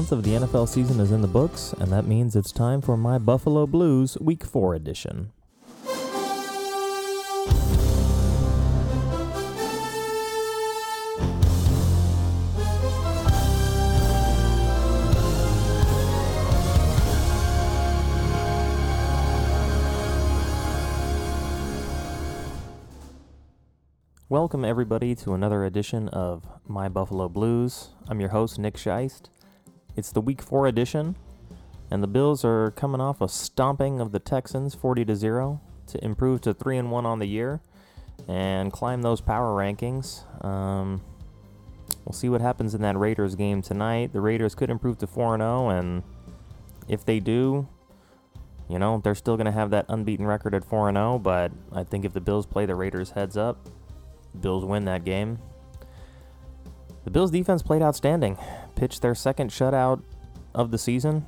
Month of the NFL season is in the books, and that means it's time for my Buffalo Blues Week 4 edition. Welcome, everybody, to another edition of My Buffalo Blues. I'm your host, Nick Scheist. It's the Week 4 edition, and the Bills are coming off a stomping of the Texans 40 to 0 to improve to 3 and 1 on the year and climb those power rankings. Um, we'll see what happens in that Raiders game tonight. The Raiders could improve to 4 and 0, and if they do, you know, they're still going to have that unbeaten record at 4 and 0, but I think if the Bills play the Raiders heads up, Bills win that game. The Bills defense played outstanding pitched their second shutout of the season.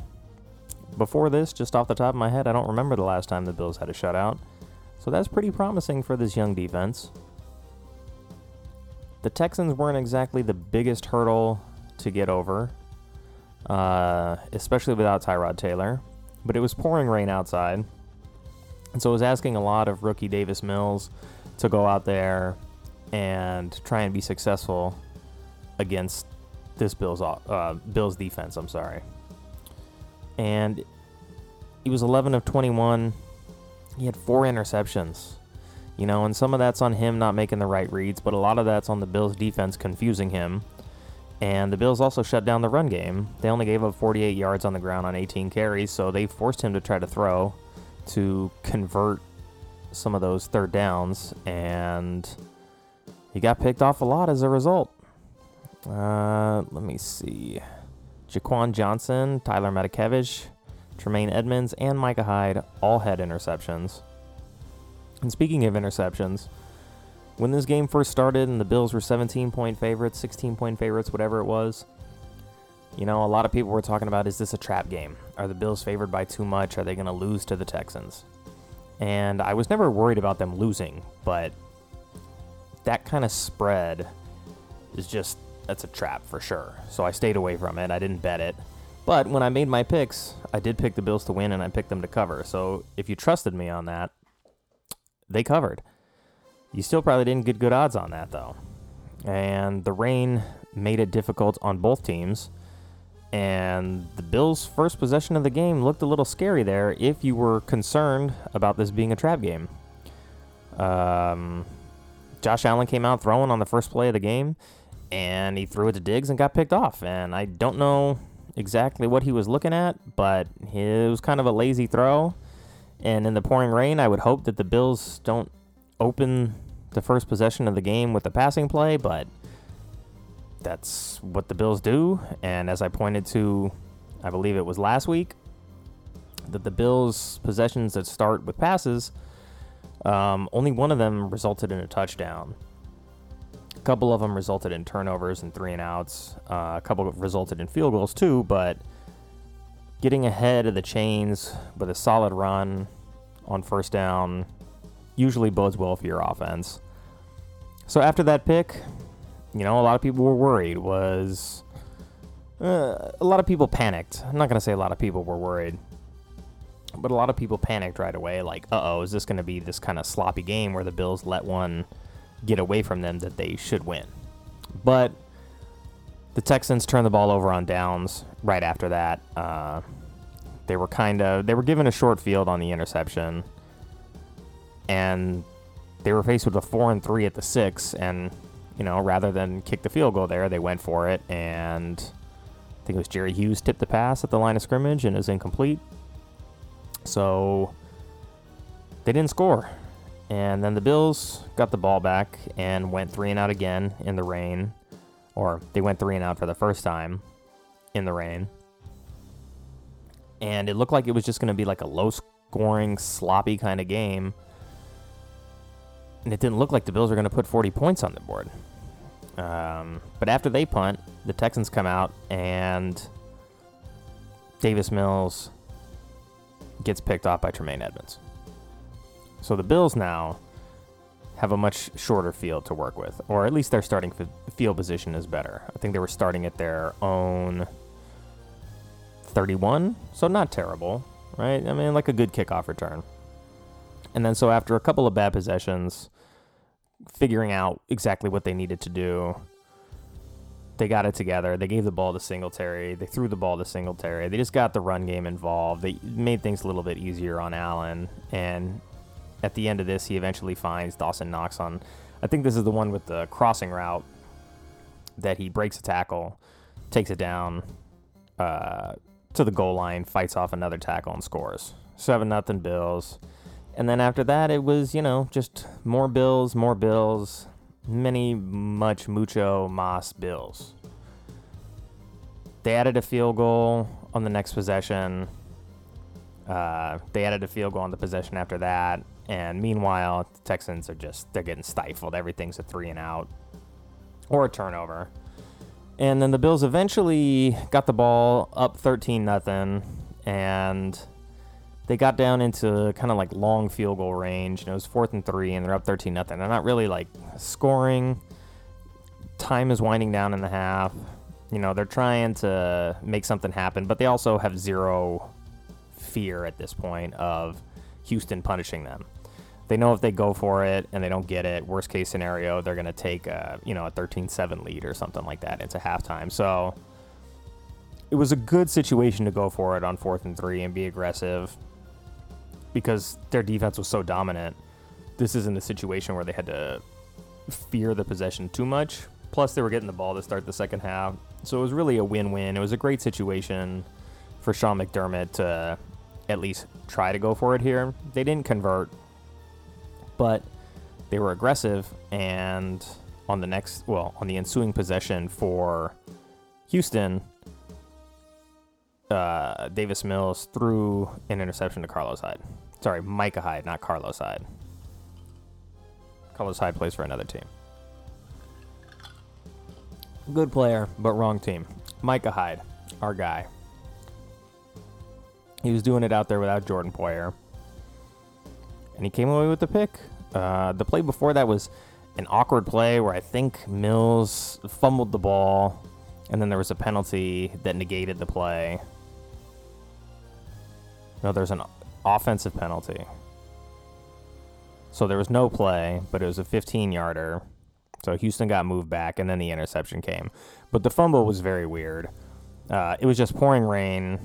Before this, just off the top of my head, I don't remember the last time the Bills had a shutout. So that's pretty promising for this young defense. The Texans weren't exactly the biggest hurdle to get over, uh, especially without Tyrod Taylor, but it was pouring rain outside. And so it was asking a lot of rookie Davis Mills to go out there and try and be successful against this Bills uh, Bills defense. I'm sorry. And he was 11 of 21. He had four interceptions. You know, and some of that's on him not making the right reads, but a lot of that's on the Bills defense confusing him. And the Bills also shut down the run game. They only gave up 48 yards on the ground on 18 carries, so they forced him to try to throw to convert some of those third downs, and he got picked off a lot as a result. Uh, let me see. Jaquan Johnson, Tyler Matakevich, Tremaine Edmunds, and Micah Hyde all had interceptions. And speaking of interceptions, when this game first started and the Bills were 17 point favorites, 16 point favorites, whatever it was, you know, a lot of people were talking about is this a trap game? Are the Bills favored by too much? Are they going to lose to the Texans? And I was never worried about them losing, but that kind of spread is just that's a trap for sure. So I stayed away from it. I didn't bet it. But when I made my picks, I did pick the Bills to win and I picked them to cover. So if you trusted me on that, they covered. You still probably didn't get good odds on that though. And the rain made it difficult on both teams. And the Bills' first possession of the game looked a little scary there if you were concerned about this being a trap game. Um, Josh Allen came out throwing on the first play of the game and he threw it to Diggs and got picked off. And I don't know exactly what he was looking at, but it was kind of a lazy throw. And in the pouring rain, I would hope that the Bills don't open the first possession of the game with a passing play, but that's what the Bills do. And as I pointed to, I believe it was last week, that the Bills' possessions that start with passes, um, only one of them resulted in a touchdown. A couple of them resulted in turnovers and three and outs. Uh, a couple resulted in field goals too, but getting ahead of the chains with a solid run on first down usually bodes well for your offense. So after that pick, you know, a lot of people were worried. Was uh, a lot of people panicked. I'm not gonna say a lot of people were worried, but a lot of people panicked right away. Like, uh oh, is this gonna be this kind of sloppy game where the Bills let one get away from them that they should win. But the Texans turned the ball over on downs right after that. Uh, they were kind of they were given a short field on the interception, and they were faced with a four and three at the six. And you know, rather than kick the field goal there, they went for it. And I think it was Jerry Hughes tipped the pass at the line of scrimmage and is incomplete. So they didn't score. And then the Bills got the ball back and went three and out again in the rain. Or they went three and out for the first time in the rain. and it looked like it was just going to be like a low scoring, sloppy kind of game. And it didn't look like the Bills were going to put 40 points on the board. Um, but after they punt, the Texans come out and Davis Mills gets picked off by Tremaine Edmunds. So the Bills now have a much shorter field to work with, or at least their starting field position is better. I think they were starting at their own 31, so not terrible, right? I mean, like a good kickoff return. And then so after a couple of bad possessions, figuring out exactly what they needed to do, they got it together. They gave the ball to Singletary. They threw the ball to Singletary. They just got the run game involved. They made things a little bit easier on Allen. And at the end of this, he eventually finds Dawson Knox on. I think this is the one with the crossing route that he breaks a tackle, takes it down uh, to the goal line, fights off another tackle, and scores. 7 nothing Bills. And then after that, it was, you know, just more Bills, more Bills, many, much, mucho, mas Bills. They added a field goal on the next possession. Uh, they added a field goal on the possession after that. And meanwhile, the Texans are just, they're getting stifled. Everything's a three and out or a turnover. And then the Bills eventually got the ball up 13 nothing and they got down into kind of like long field goal range and it was fourth and three and they're up 13 nothing. They're not really like scoring. Time is winding down in the half. You know, they're trying to make something happen, but they also have zero fear at this point of Houston punishing them. They know if they go for it and they don't get it, worst case scenario, they're going to take a, you know, a 13-7 lead or something like that into halftime. So it was a good situation to go for it on fourth and three and be aggressive because their defense was so dominant. This isn't a situation where they had to fear the possession too much. Plus, they were getting the ball to start the second half. So it was really a win win. It was a great situation for Sean McDermott to at least try to go for it here. They didn't convert, but they were aggressive. And on the next, well, on the ensuing possession for Houston, uh, Davis Mills threw an interception to Carlos Hyde. Sorry, Micah Hyde, not Carlos Hyde. Carlos Hyde plays for another team. Good player, but wrong team. Micah Hyde, our guy. He was doing it out there without Jordan Poyer. And he came away with the pick. Uh, the play before that was an awkward play where I think Mills fumbled the ball, and then there was a penalty that negated the play. No, there's an offensive penalty. So there was no play, but it was a 15 yarder. So Houston got moved back, and then the interception came. But the fumble was very weird. Uh, it was just pouring rain.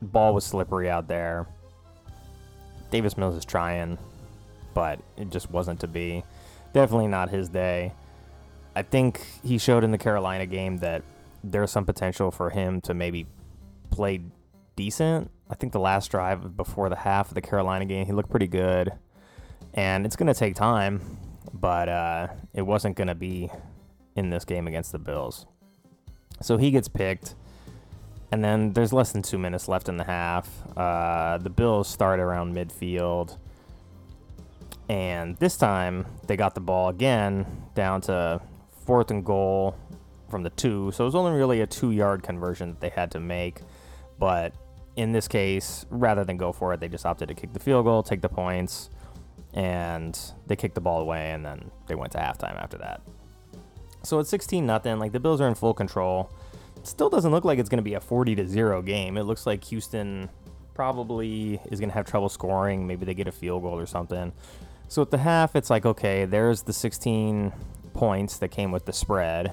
Ball was slippery out there. Davis Mills is trying, but it just wasn't to be. Definitely not his day. I think he showed in the Carolina game that there's some potential for him to maybe play decent. I think the last drive before the half of the Carolina game, he looked pretty good. And it's going to take time, but uh, it wasn't going to be in this game against the Bills. So he gets picked. And then there's less than two minutes left in the half. Uh, the Bills start around midfield. And this time they got the ball again down to fourth and goal from the two. So it was only really a two yard conversion that they had to make. But in this case, rather than go for it, they just opted to kick the field goal, take the points, and they kicked the ball away, and then they went to halftime after that. So it's 16 nothing. Like the Bills are in full control. Still doesn't look like it's going to be a 40 to 0 game. It looks like Houston probably is going to have trouble scoring. Maybe they get a field goal or something. So at the half, it's like, okay, there's the 16 points that came with the spread.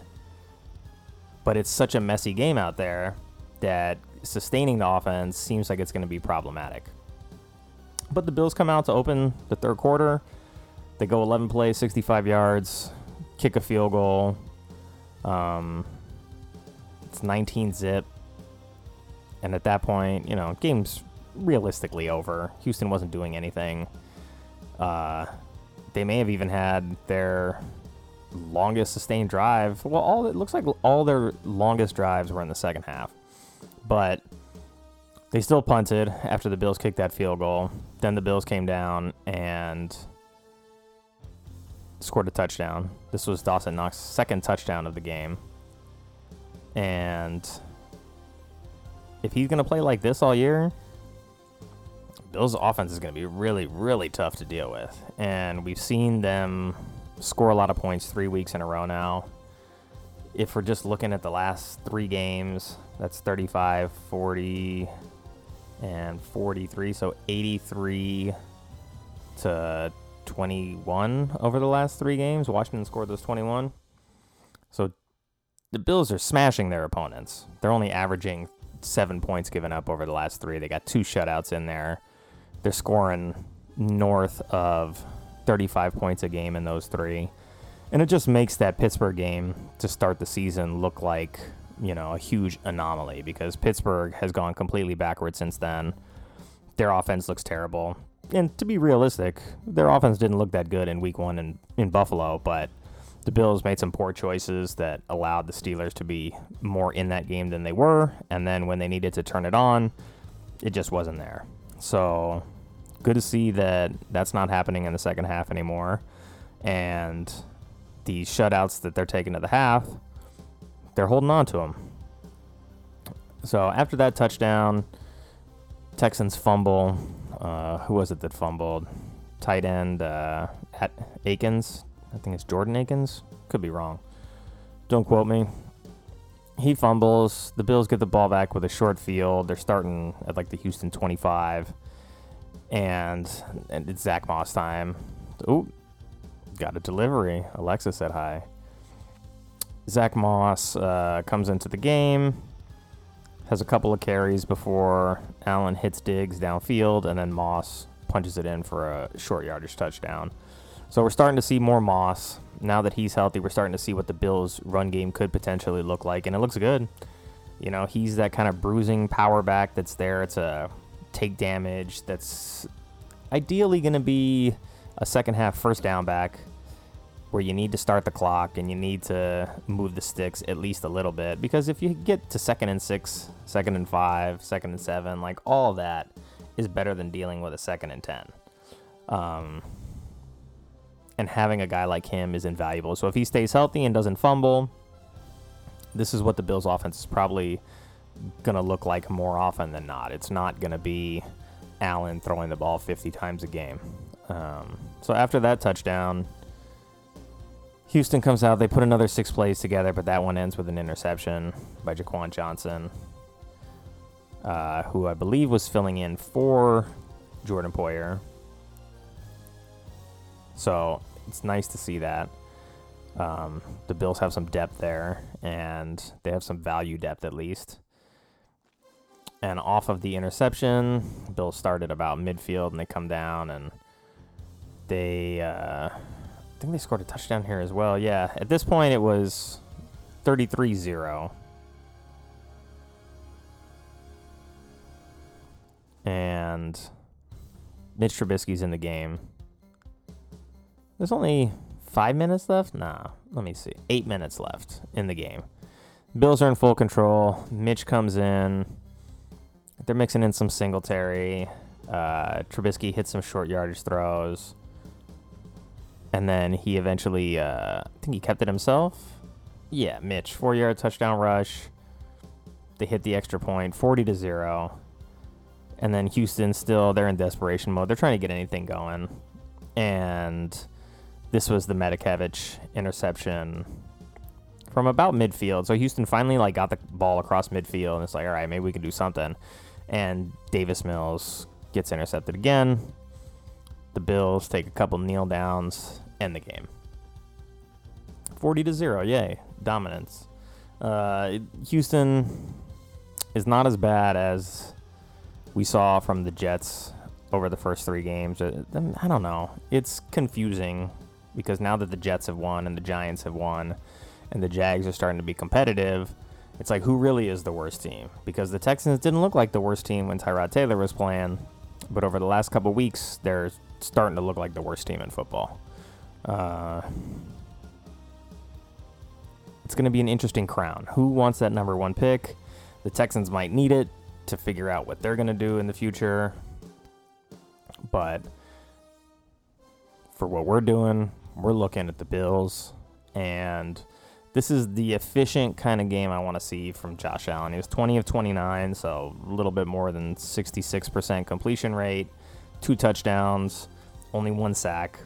But it's such a messy game out there that sustaining the offense seems like it's going to be problematic. But the Bills come out to open the third quarter. They go 11 plays, 65 yards, kick a field goal. Um, it's 19 zip. And at that point, you know, game's realistically over. Houston wasn't doing anything. Uh, they may have even had their longest sustained drive. Well, all it looks like all their longest drives were in the second half. But They still punted after the Bills kicked that field goal. Then the Bills came down and scored a touchdown. This was Dawson Knox's second touchdown of the game. And if he's going to play like this all year, Bills' offense is going to be really, really tough to deal with. And we've seen them score a lot of points three weeks in a row now. If we're just looking at the last three games, that's 35, 40, and 43. So 83 to 21 over the last three games. Washington scored those 21. So the Bills are smashing their opponents. They're only averaging seven points given up over the last three. They got two shutouts in there. They're scoring north of 35 points a game in those three. And it just makes that Pittsburgh game to start the season look like, you know, a huge anomaly because Pittsburgh has gone completely backwards since then. Their offense looks terrible. And to be realistic, their offense didn't look that good in week one in, in Buffalo, but the Bills made some poor choices that allowed the Steelers to be more in that game than they were. And then when they needed to turn it on, it just wasn't there. So good to see that that's not happening in the second half anymore. And the shutouts that they're taking to the half, they're holding on to them. So after that touchdown, Texans fumble. Uh, who was it that fumbled? Tight end uh, at Akins. I think it's Jordan Akins. Could be wrong. Don't quote me. He fumbles. The Bills get the ball back with a short field. They're starting at like the Houston 25 and and it's Zach Moss time. Ooh, got a delivery. Alexa said hi. Zach Moss uh, comes into the game, has a couple of carries before Allen hits Diggs downfield, and then Moss punches it in for a short yardage touchdown. So we're starting to see more Moss. Now that he's healthy, we're starting to see what the Bills' run game could potentially look like, and it looks good. You know, he's that kind of bruising power back that's there. It's a take damage that's ideally going to be a second half first down back where you need to start the clock and you need to move the sticks at least a little bit because if you get to second and six, second and five, second and seven, like all that is better than dealing with a second and ten. Um, and having a guy like him is invaluable. So if he stays healthy and doesn't fumble, this is what the Bills' offense is probably going to look like more often than not. It's not going to be Allen throwing the ball 50 times a game. Um, so after that touchdown, Houston comes out. They put another six plays together, but that one ends with an interception by Jaquan Johnson, uh, who I believe was filling in for Jordan Poyer. So it's nice to see that. Um, the Bills have some depth there, and they have some value depth at least. And off of the interception, Bill started about midfield and they come down and they, uh, I think they scored a touchdown here as well. Yeah, at this point it was 33 0. And Mitch Trubisky's in the game. There's only five minutes left? Nah, let me see. Eight minutes left in the game. Bills are in full control. Mitch comes in they're mixing in some Singletary. Uh, Trubisky hits some short yardage throws. And then he eventually, uh, I think he kept it himself. Yeah, Mitch, four yard touchdown rush. They hit the extra point, 40 to 0. And then Houston still, they're in desperation mode. They're trying to get anything going. And this was the Matakevich interception from about midfield. So Houston finally like got the ball across midfield and it's like, all right, maybe we can do something and Davis Mills gets intercepted again. The Bills take a couple kneel downs, end the game. 40 to 0, yay, dominance. Uh, Houston is not as bad as we saw from the Jets over the first three games. Uh, I don't know. It's confusing because now that the Jets have won and the Giants have won and the Jags are starting to be competitive, it's like who really is the worst team? Because the Texans didn't look like the worst team when Tyrod Taylor was playing, but over the last couple weeks, they're starting to look like the worst team in football. Uh, it's going to be an interesting crown. Who wants that number one pick? The Texans might need it. to figure out what they're going to do in the future. But for what we're doing, we're looking at the Bills. And this is the efficient kind of game I want to see from Josh Allen. He was 20 of 29, so a little bit more than 66% completion rate, two touchdowns, only one sack.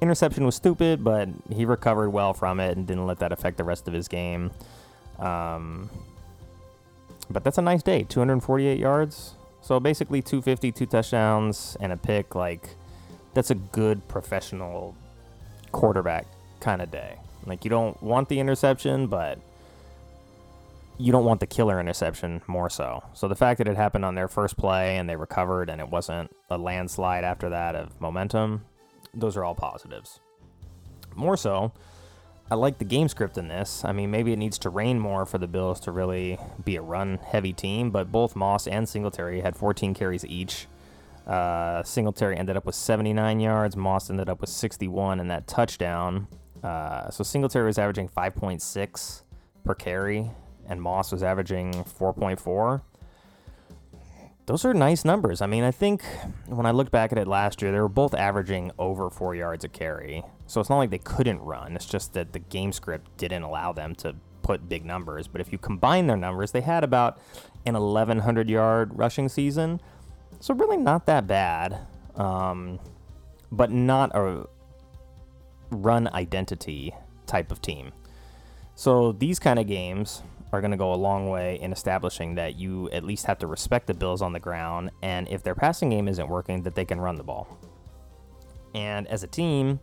Interception was stupid, but he recovered well from it and didn't let that affect the rest of his game. Um, but that's a nice day 248 yards. So basically 250, two touchdowns, and a pick. Like, that's a good professional quarterback kind of day. Like, you don't want the interception, but you don't want the killer interception more so. So the fact that it happened on their first play and they recovered and it wasn't a landslide after that of momentum, those are all positives. More so, I like the game script in this. I mean, maybe it needs to rain more for the Bills to really be a run heavy team, but both Moss and Singletary had 14 carries each. Uh, Singletary ended up with 79 yards, Moss ended up with 61 and that touchdown. Uh, so Singletary was averaging 5.6 per carry, and Moss was averaging 4.4 those are nice numbers. I mean, I think when I looked back at it last year, they were both averaging over four yards a carry. So it's not like they couldn't run. It's just that the game script didn't allow them to put big numbers. But if you combine their numbers, they had about an 1,100 yard rushing season. So really not that bad, um, but not a run identity type of team. So these kind of games are going to go a long way in establishing that you at least have to respect the Bills on the ground, and if their passing game isn't working, that they can run the ball. And as a team,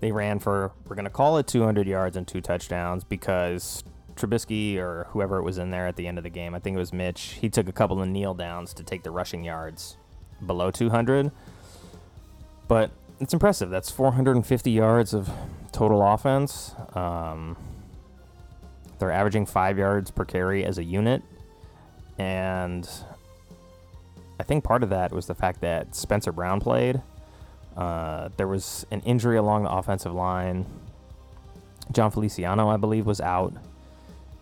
they ran for, we're going to call it 200 yards and two touchdowns because Trubisky or whoever it was in there at the end of the game, I think it was Mitch, he took a couple of kneel downs to take the rushing yards below 200. But it's impressive. That's 450 yards of total offense. Um, they're averaging five yards per carry as a unit. And I think part of that was the fact that Spencer Brown played. Uh, there was an injury along the offensive line. Jon Feliciano, I believe, was out.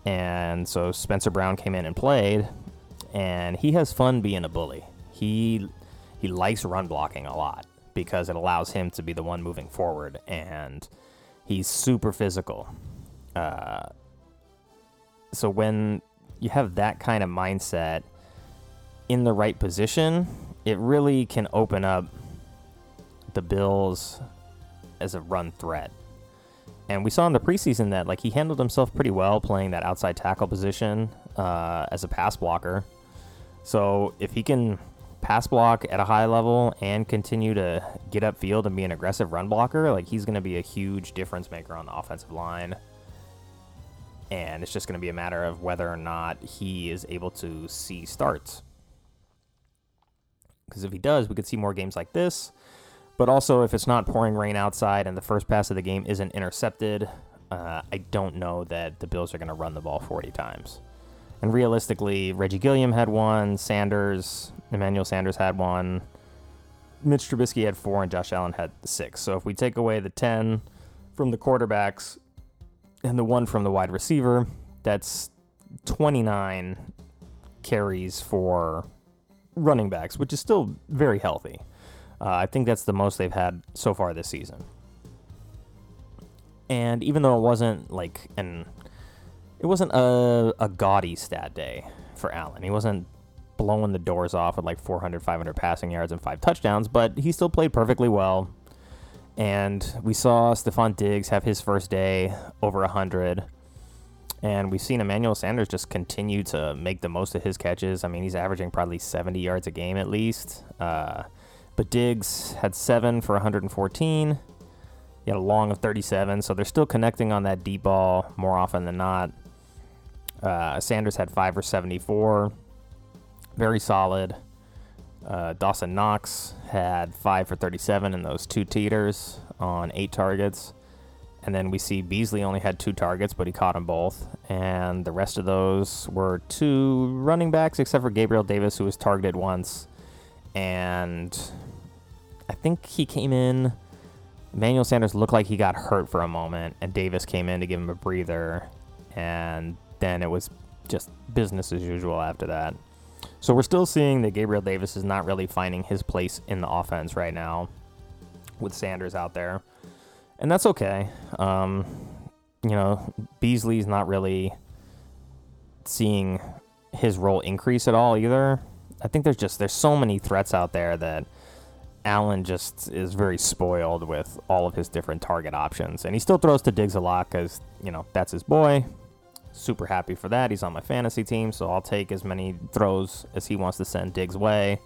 And so Spencer Brown came in and played. And he has fun being a bully. He he likes run blocking a lot because it allows him to be the one moving forward. And he's super physical. Uh, so when you have that kind of mindset in the right position, it really can open up the Bills as a run threat. And we saw in the preseason that like he handled himself pretty well playing that outside tackle position uh, as a pass blocker. So if he can pass block at a high level and continue to get upfield and be an aggressive run blocker, like he's going to be a huge difference maker on the offensive line and it's just going to be a matter of whether or not he is able to see starts. Because if he does, we could see more games like this. But also, if it's not pouring rain outside and the first pass of the game isn't intercepted, uh, I don't know that the Bills are going to run the ball 40 times. And realistically, Reggie Gilliam had one, Sanders, Emmanuel Sanders had one, Mitch Trubisky had four, and Josh Allen had six. So if we take away the 10 from the quarterbacks, and the one from the wide receiver, that's 29 carries for running backs, which is still very healthy. Uh, I think that's the most they've had so far this season. And even though it wasn't like an, it wasn't a, a gaudy stat day for Allen. He wasn't blowing the doors off with like 400, 500 passing yards and five touchdowns, but he still played perfectly well. And we saw Stefon Diggs have his first day over 100. And we've seen Emmanuel Sanders just continue to make the most of his catches. I mean, he's averaging probably 70 yards a game at least. Uh, but Diggs had seven for 114. He had a long of 37, so they're still connecting on that deep ball more often than not. Uh, Sanders had five for 74. Very solid. Uh, Dawson Knox had five for 37 in those two teeters on eight targets. And then we see Beasley only had two targets, but he caught them both. And the rest of those were two running backs, except for Gabriel Davis, who was targeted once. And I think he came in. Emmanuel Sanders looked like he got hurt for a moment, and Davis came in to give him a breather. And then it was just business as usual after that. So we're still seeing that Gabriel Davis is not really finding his place in the offense right now with Sanders out there. And that's okay. Um, you know, Beasley's not really seeing his role increase at all either. I think there's just there's so many threats out there that Allen just is very spoiled with all of his different target options, and he still throws to Diggs a lot because you know that's his boy. Super happy for that. He's on my fantasy team, so I'll take as many throws as he wants to send Diggs' way.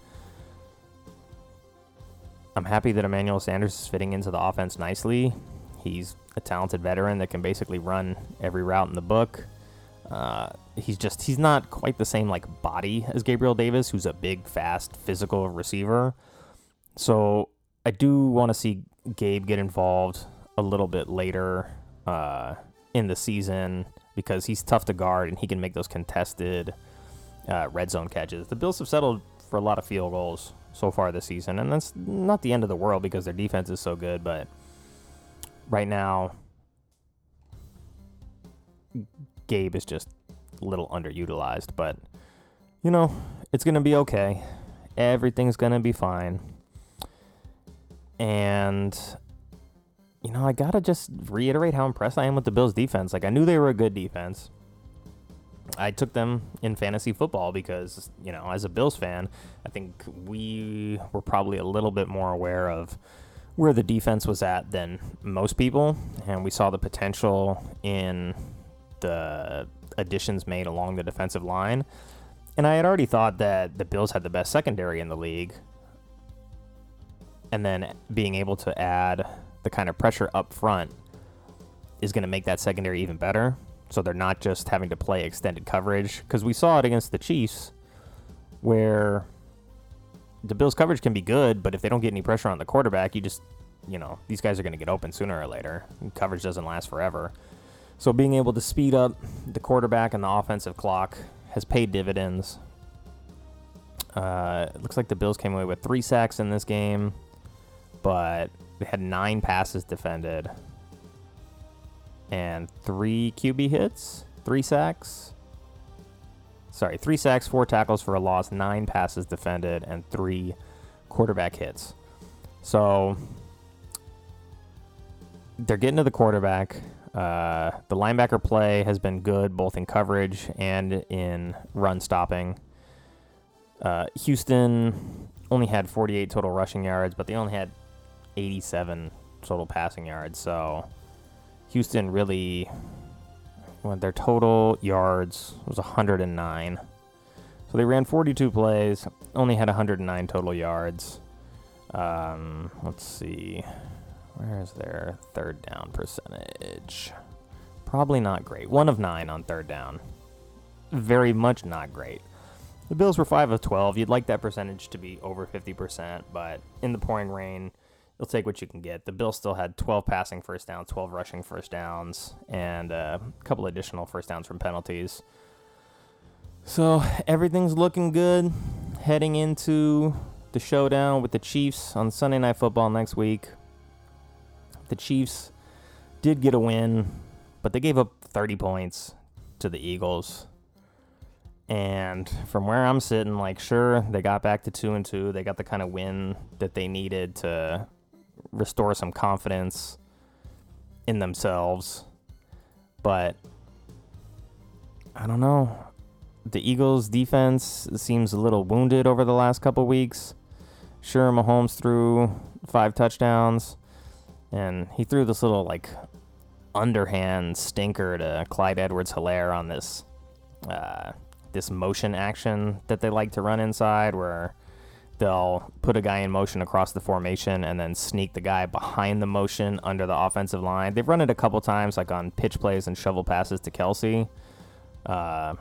I'm happy that Emmanuel Sanders is fitting into the offense nicely. He's a talented veteran that can basically run every route in the book. Uh, he's just he's not quite the same like body as Gabriel Davis, who's a big, fast, physical receiver. So I do want to see Gabe get involved a little bit later uh, in the season because he's tough to guard and he can make those contested uh, red zone catches. The Bills have settled for a lot of field goals so far this season, and that's not the end of the world because their defense is so good. But right now, Gabe is just a little underutilized, but you know, it's to be okay. Everything's to be fine. And you know, I got to just reiterate how impressed I am with the Bills defense. Like I knew they were a good defense. I took them in fantasy football because, you know, as a Bills fan, I think we were probably a little bit more aware of where the defense was at than most people, and we saw the potential in the additions made along the defensive line. And I had already thought that the Bills had the best secondary in the league. And then being able to add the kind of pressure up front is going to make that secondary even better. So they're not just having to play extended coverage. Because we saw it against the Chiefs, where the Bills' coverage can be good, but if they don't get any pressure on the quarterback, you just, you know, these guys are going to get open sooner or later. Coverage doesn't last forever. So being able to speed up the quarterback and the offensive clock has paid dividends. Uh, it looks like the Bills came away with three sacks in this game, but they had nine passes defended and three QB hits, three sacks. Sorry, three sacks, four tackles for a loss, nine passes defended, and three quarterback hits. So they're getting to the quarterback. Uh, the linebacker play has been good both in coverage and in run stopping. Uh, Houston only had 48 total rushing yards, but they only had 87 total passing yards. So Houston really, well, their total yards was 109. So they ran 42 plays, only had 109 total yards. Um, let's see. Where is their third down percentage? Probably not great. One of nine on third down. Very much not great. The Bills were 5 of 12. You'd like that percentage to be over 50%, but in the pouring rain, you'll take what you can get. The Bills still had 12 passing first downs, 12 rushing first downs, and uh, a couple additional first downs from penalties. So everything's looking good heading into the showdown with the Chiefs on Sunday Night Football next week. The Chiefs did get a win, but they gave up 30 points to the Eagles. And from where I'm sitting, like, sure, they got back to two and two. They got the kind of win that they needed to restore some confidence in themselves. But I don't know. The Eagles' defense seems a little wounded over the last couple weeks. Sure, Mahomes threw five touchdowns, and he threw this little like underhand stinker to Clyde Edwards Helaire on this uh, this motion action that they like to run inside where they'll put a guy in motion across the formation and then sneak the guy behind the motion under the offensive line. They've run it a couple times, like on pitch plays and shovel passes to Kelce. Uh,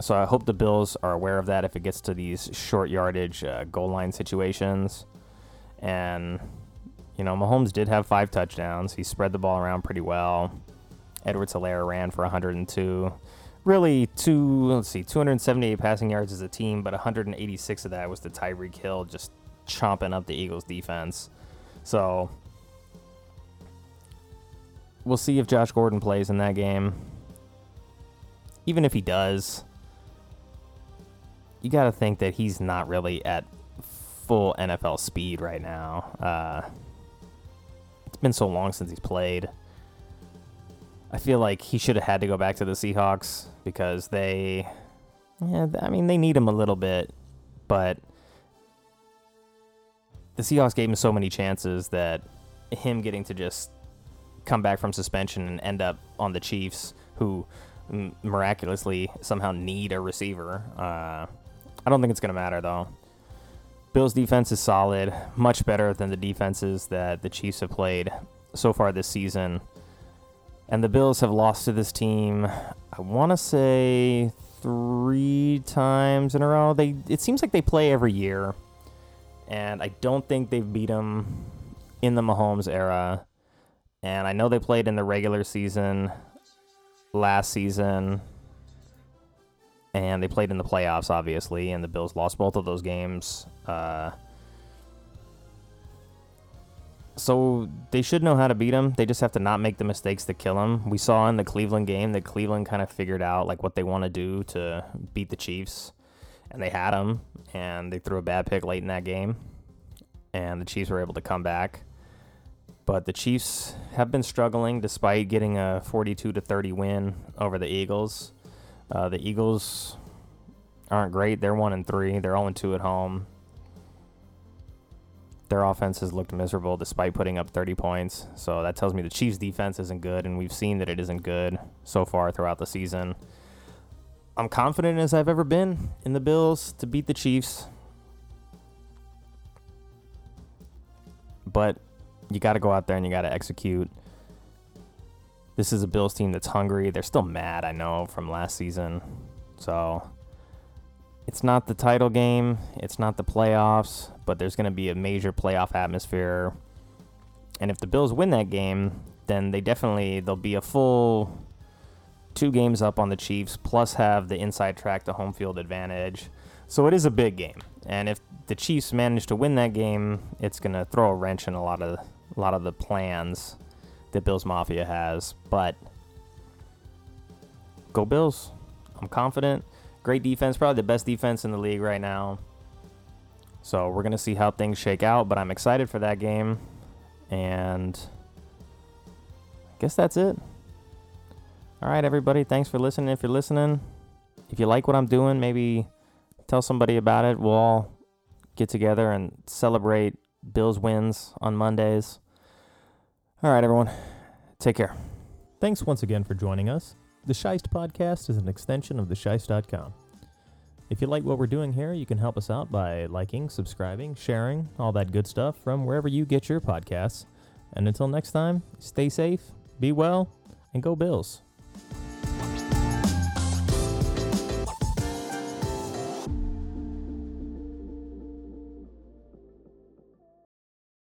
so I hope the Bills are aware of that if it gets to these short yardage uh, goal line situations. And, you know, Mahomes did have five touchdowns. He spread the ball around pretty well. Edwards Helaire ran for 102 really two let's see 278 passing yards as a team but 186 of that was the Tyreek Hill just chomping up the Eagles defense so we'll see if Josh Gordon plays in that game even if he does you got to think that he's not really at full NFL speed right now. Uh, it's been so long since he's played. I feel like he should have had to go back to the Seahawks because they, yeah, I mean, they need him a little bit, but the Seahawks gave him so many chances that him getting to just come back from suspension and end up on the Chiefs, who miraculously somehow need a receiver. Uh, I don't think it's going to matter, though. Bills' defense is solid, much better than the defenses that the Chiefs have played so far this season. And the Bills have lost to this team, I want to say three times in a row. They It seems like they play every year. And I don't think they've beat them in the Mahomes era. And I know they played in the regular season last season and they played in the playoffs, obviously, and the Bills lost both of those games. Uh, so they should know how to beat them. They just have to not make the mistakes that kill them. We saw in the Cleveland game that Cleveland kind of figured out like what they want to do to beat the Chiefs, and they had them, and they threw a bad pick late in that game, and the Chiefs were able to come back. But the Chiefs have been struggling despite getting a 42 to 30 win over the Eagles. Uh, the Eagles aren't great. They're one and three. They're and two at home. Their offense has looked miserable despite putting up 30 points. So that tells me the Chiefs' defense isn't good, and we've seen that it isn't good so far throughout the season. I'm confident as I've ever been in the Bills to beat the Chiefs. But you got to go out there and you got to execute. This is a Bills team that's hungry. They're still mad, I know, from last season. So it's not the title game, it's not the playoffs, but there's going to be a major playoff atmosphere. And if the Bills win that game, then they definitely they'll be a full two games up on the Chiefs plus have the inside track to home field advantage. So it is a big game. And if the Chiefs manage to win that game, it's going to throw a wrench in a lot of a lot of the plans that Bills Mafia has. But go Bills. I'm confident. Great defense, probably the best defense in the league right now. So we're gonna see how things shake out, but I'm excited for that game. And I guess that's it. All right, everybody. Thanks for listening. If you're listening, if you like what I'm doing, maybe tell somebody about it. We'll all get together and celebrate Bills wins on Mondays. All right, everyone. Take care. Thanks once again for joining us. The Scheist Podcast is an extension of thescheist.com. If you like what we're doing here, you can help us out by liking, subscribing, sharing, all that good stuff from wherever you get your podcasts. And until next time, stay safe, be well, and go Bills.